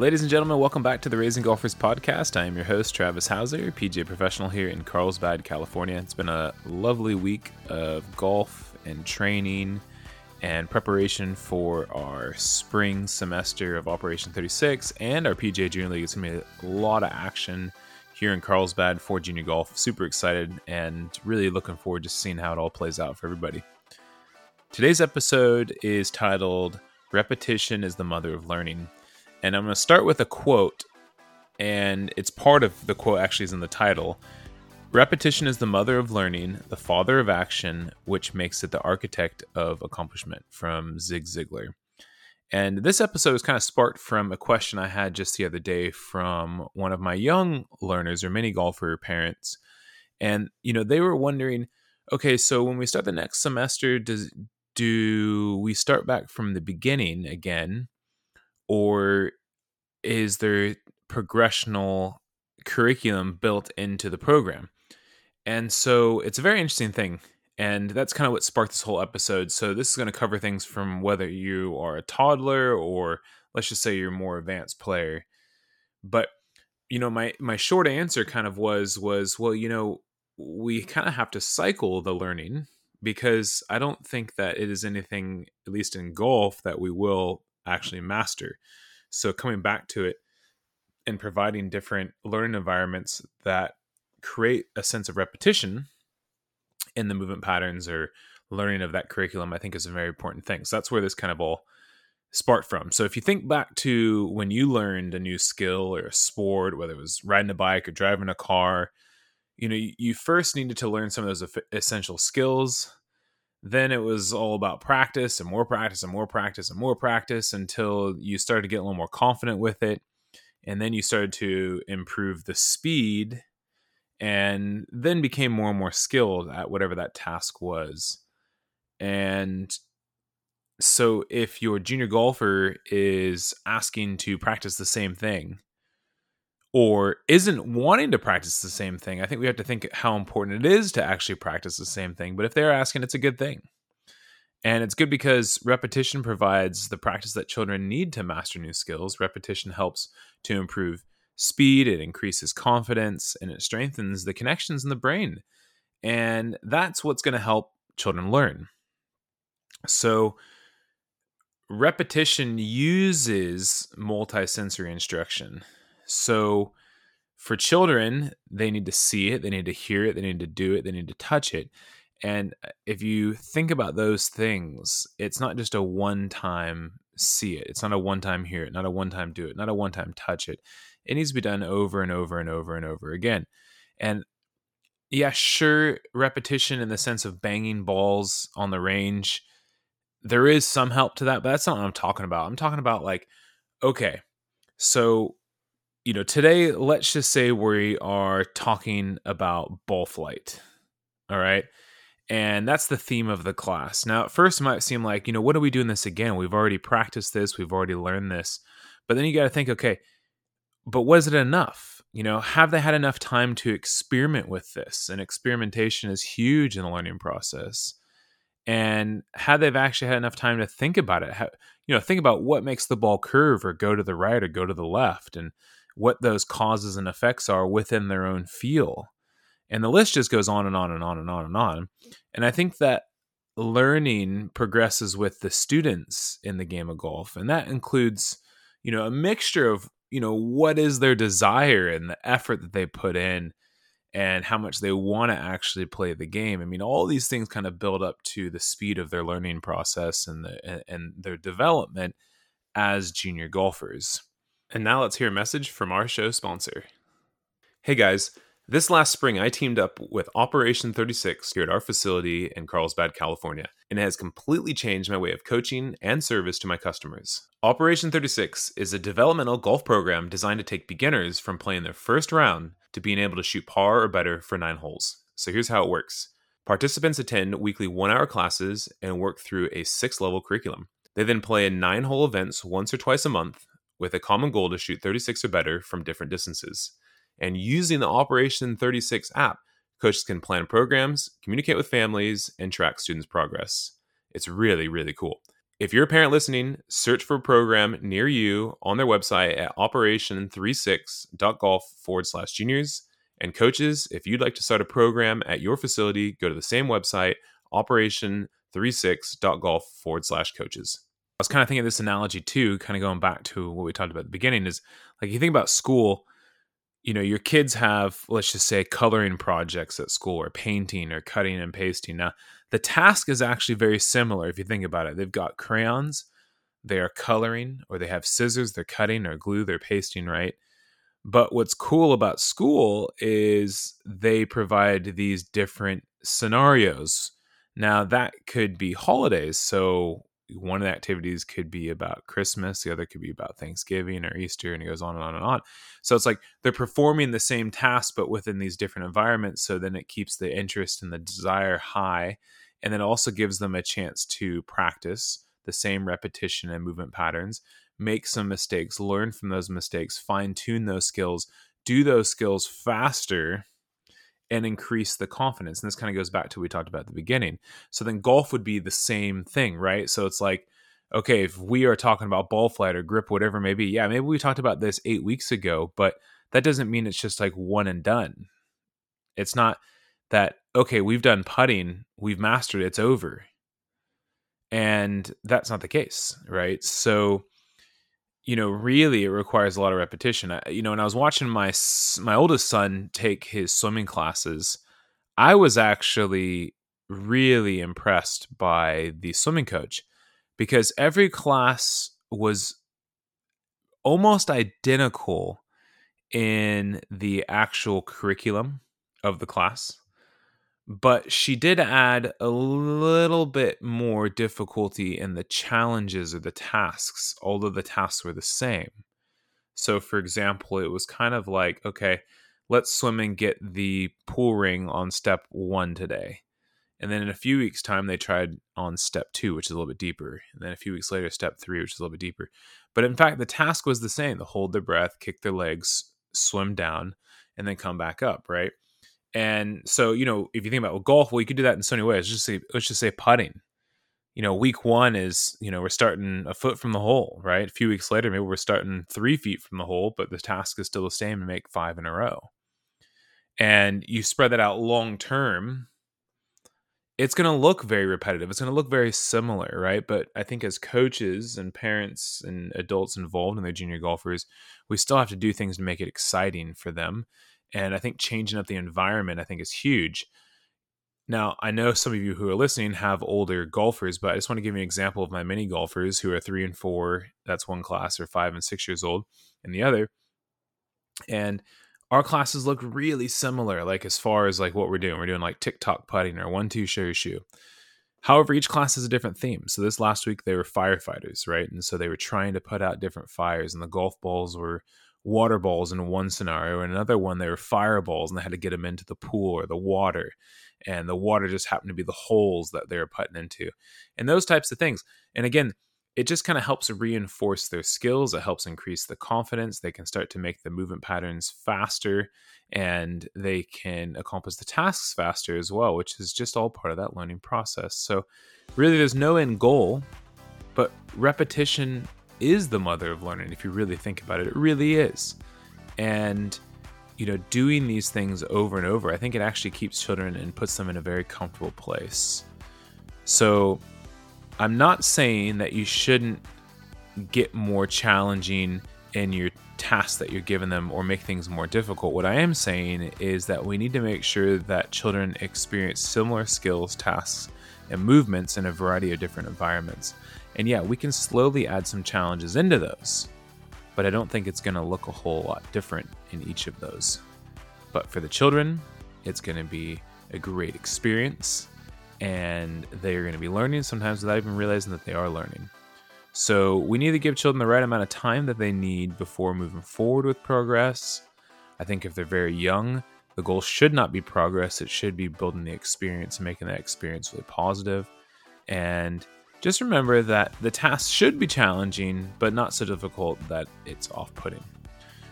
Ladies and gentlemen, welcome back to the Raising Golfers podcast. I am your host, Travis Hauser, PGA professional here in Carlsbad, California. It's been a lovely week of golf and training and preparation for our spring semester of Operation 36 and our PGA Junior League. It's going to be a lot of action here in Carlsbad for junior golf. Super excited and really looking forward to seeing how it all plays out for everybody. Today's episode is titled Repetition is the Mother of Learning. And I'm going to start with a quote, and it's part of the quote actually is in the title. Repetition is the mother of learning, the father of action, which makes it the architect of accomplishment from Zig Ziglar. And this episode was kind of sparked from a question I had just the other day from one of my young learners or mini golfer parents. And, you know, they were wondering, okay, so when we start the next semester, does do we start back from the beginning again or is there progressional curriculum built into the program? And so it's a very interesting thing. And that's kind of what sparked this whole episode. So this is going to cover things from whether you are a toddler or let's just say you're a more advanced player. But you know, my my short answer kind of was was well, you know, we kind of have to cycle the learning because I don't think that it is anything, at least in golf, that we will actually master. So coming back to it and providing different learning environments that create a sense of repetition in the movement patterns or learning of that curriculum, I think is a very important thing. So that's where this kind of all sparked from. So if you think back to when you learned a new skill or a sport, whether it was riding a bike or driving a car, you know, you first needed to learn some of those essential skills then it was all about practice and more practice and more practice and more practice until you started to get a little more confident with it. And then you started to improve the speed and then became more and more skilled at whatever that task was. And so if your junior golfer is asking to practice the same thing or isn't wanting to practice the same thing, I think we have to think how important it is to actually practice the same thing. But if they're asking, it's a good thing. And it's good because repetition provides the practice that children need to master new skills. Repetition helps to improve speed, it increases confidence, and it strengthens the connections in the brain. And that's what's going to help children learn. So, repetition uses multisensory instruction. So for children, they need to see it, they need to hear it, they need to do it, they need to touch it. And uh, if you think about those things, it's not just a one time see it. It's not a one time hear it, not a one time do it, not a one time touch it. It needs to be done over and over and over and over again. And yeah, sure, repetition in the sense of banging balls on the range, there is some help to that, but that's not what I'm talking about. I'm talking about like, okay, so you know, today, let's just say we are talking about ball flight. All right. And that's the theme of the class. Now, at first, it might seem like, you know, what are we doing this again? We've already practiced this, we've already learned this. But then you got to think, okay, but was it enough? You know, have they had enough time to experiment with this? And experimentation is huge in the learning process. And had they've actually had enough time to think about it, how, you know, think about what makes the ball curve or go to the right or go to the left. And what those causes and effects are within their own feel. And the list just goes on and on and on and on and on. And I think that learning progresses with the students in the game of golf. And that includes, you know, a mixture of, you know, what is their desire and the effort that they put in and how much they want to actually play the game. I mean, all these things kind of build up to the speed of their learning process and the and their development as junior golfers. And now let's hear a message from our show sponsor. Hey guys, this last spring I teamed up with Operation 36 here at our facility in Carlsbad, California, and it has completely changed my way of coaching and service to my customers. Operation 36 is a developmental golf program designed to take beginners from playing their first round to being able to shoot par or better for nine holes. So here's how it works participants attend weekly one hour classes and work through a six level curriculum. They then play in nine hole events once or twice a month with a common goal to shoot 36 or better from different distances. And using the Operation 36 app, coaches can plan programs, communicate with families, and track students' progress. It's really, really cool. If you're a parent listening, search for a program near you on their website at operation36.golf forward slash juniors. And coaches, if you'd like to start a program at your facility, go to the same website, operation36.golf forward slash coaches. I was kind of thinking of this analogy too, kind of going back to what we talked about at the beginning is like you think about school, you know, your kids have, let's just say, coloring projects at school or painting or cutting and pasting. Now, the task is actually very similar if you think about it. They've got crayons, they are coloring, or they have scissors, they're cutting, or glue, they're pasting, right? But what's cool about school is they provide these different scenarios. Now, that could be holidays. So, one of the activities could be about Christmas, the other could be about Thanksgiving or Easter, and it goes on and on and on. So it's like they're performing the same task, but within these different environments. So then it keeps the interest and the desire high, and then also gives them a chance to practice the same repetition and movement patterns, make some mistakes, learn from those mistakes, fine tune those skills, do those skills faster and increase the confidence. And this kind of goes back to what we talked about at the beginning. So then golf would be the same thing, right? So it's like, okay, if we are talking about ball flight or grip, whatever maybe, yeah, maybe we talked about this eight weeks ago, but that doesn't mean it's just like one and done. It's not that, okay, we've done putting, we've mastered it, it's over. And that's not the case, right? So you know, really it requires a lot of repetition. I, you know, when I was watching my my oldest son take his swimming classes, I was actually really impressed by the swimming coach because every class was almost identical in the actual curriculum of the class but she did add a little bit more difficulty in the challenges or the tasks, although the tasks were the same. So, for example, it was kind of like, okay, let's swim and get the pool ring on step one today. And then in a few weeks' time, they tried on step two, which is a little bit deeper. And then a few weeks later, step three, which is a little bit deeper. But in fact, the task was the same: to hold their breath, kick their legs, swim down, and then come back up. Right. And so, you know, if you think about well, golf, well, you could do that in so many ways. Let's just say, let's just say putting. You know, week one is, you know, we're starting a foot from the hole, right? A few weeks later, maybe we're starting three feet from the hole, but the task is still the same and make five in a row. And you spread that out long term, it's going to look very repetitive. It's going to look very similar, right? But I think as coaches and parents and adults involved in their junior golfers, we still have to do things to make it exciting for them and I think changing up the environment, I think, is huge. Now, I know some of you who are listening have older golfers, but I just want to give you an example of my mini golfers who are three and four. That's one class, or five and six years old, and the other. And our classes look really similar, like as far as like what we're doing. We're doing like TikTok putting or one two show shoe. However, each class has a different theme. So this last week they were firefighters, right? And so they were trying to put out different fires, and the golf balls were water balls in one scenario, and another one they were fireballs, and they had to get them into the pool or the water, and the water just happened to be the holes that they were putting into, and those types of things. And again, it just kind of helps reinforce their skills. It helps increase the confidence. They can start to make the movement patterns faster, and they can accomplish the tasks faster as well, which is just all part of that learning process. So, really, there's no end goal, but repetition is the mother of learning if you really think about it. It really is. And you know, doing these things over and over, I think it actually keeps children and puts them in a very comfortable place. So, I'm not saying that you shouldn't get more challenging in your tasks that you're giving them or make things more difficult. What I am saying is that we need to make sure that children experience similar skills, tasks, and movements in a variety of different environments. And yeah, we can slowly add some challenges into those, but I don't think it's going to look a whole lot different in each of those. But for the children, it's going to be a great experience, and they're going to be learning sometimes without even realizing that they are learning. So we need to give children the right amount of time that they need before moving forward with progress. I think if they're very young, the goal should not be progress. It should be building the experience and making that experience really positive. And just remember that the task should be challenging, but not so difficult that it's off putting.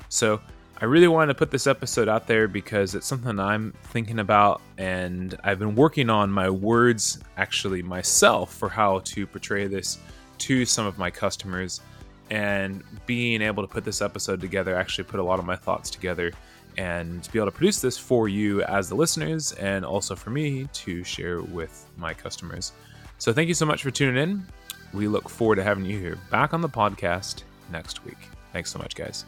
So, I really wanted to put this episode out there because it's something I'm thinking about, and I've been working on my words actually myself for how to portray this to some of my customers. And being able to put this episode together actually put a lot of my thoughts together and to be able to produce this for you as the listeners and also for me to share with my customers. So thank you so much for tuning in. We look forward to having you here back on the podcast next week. Thanks so much, guys.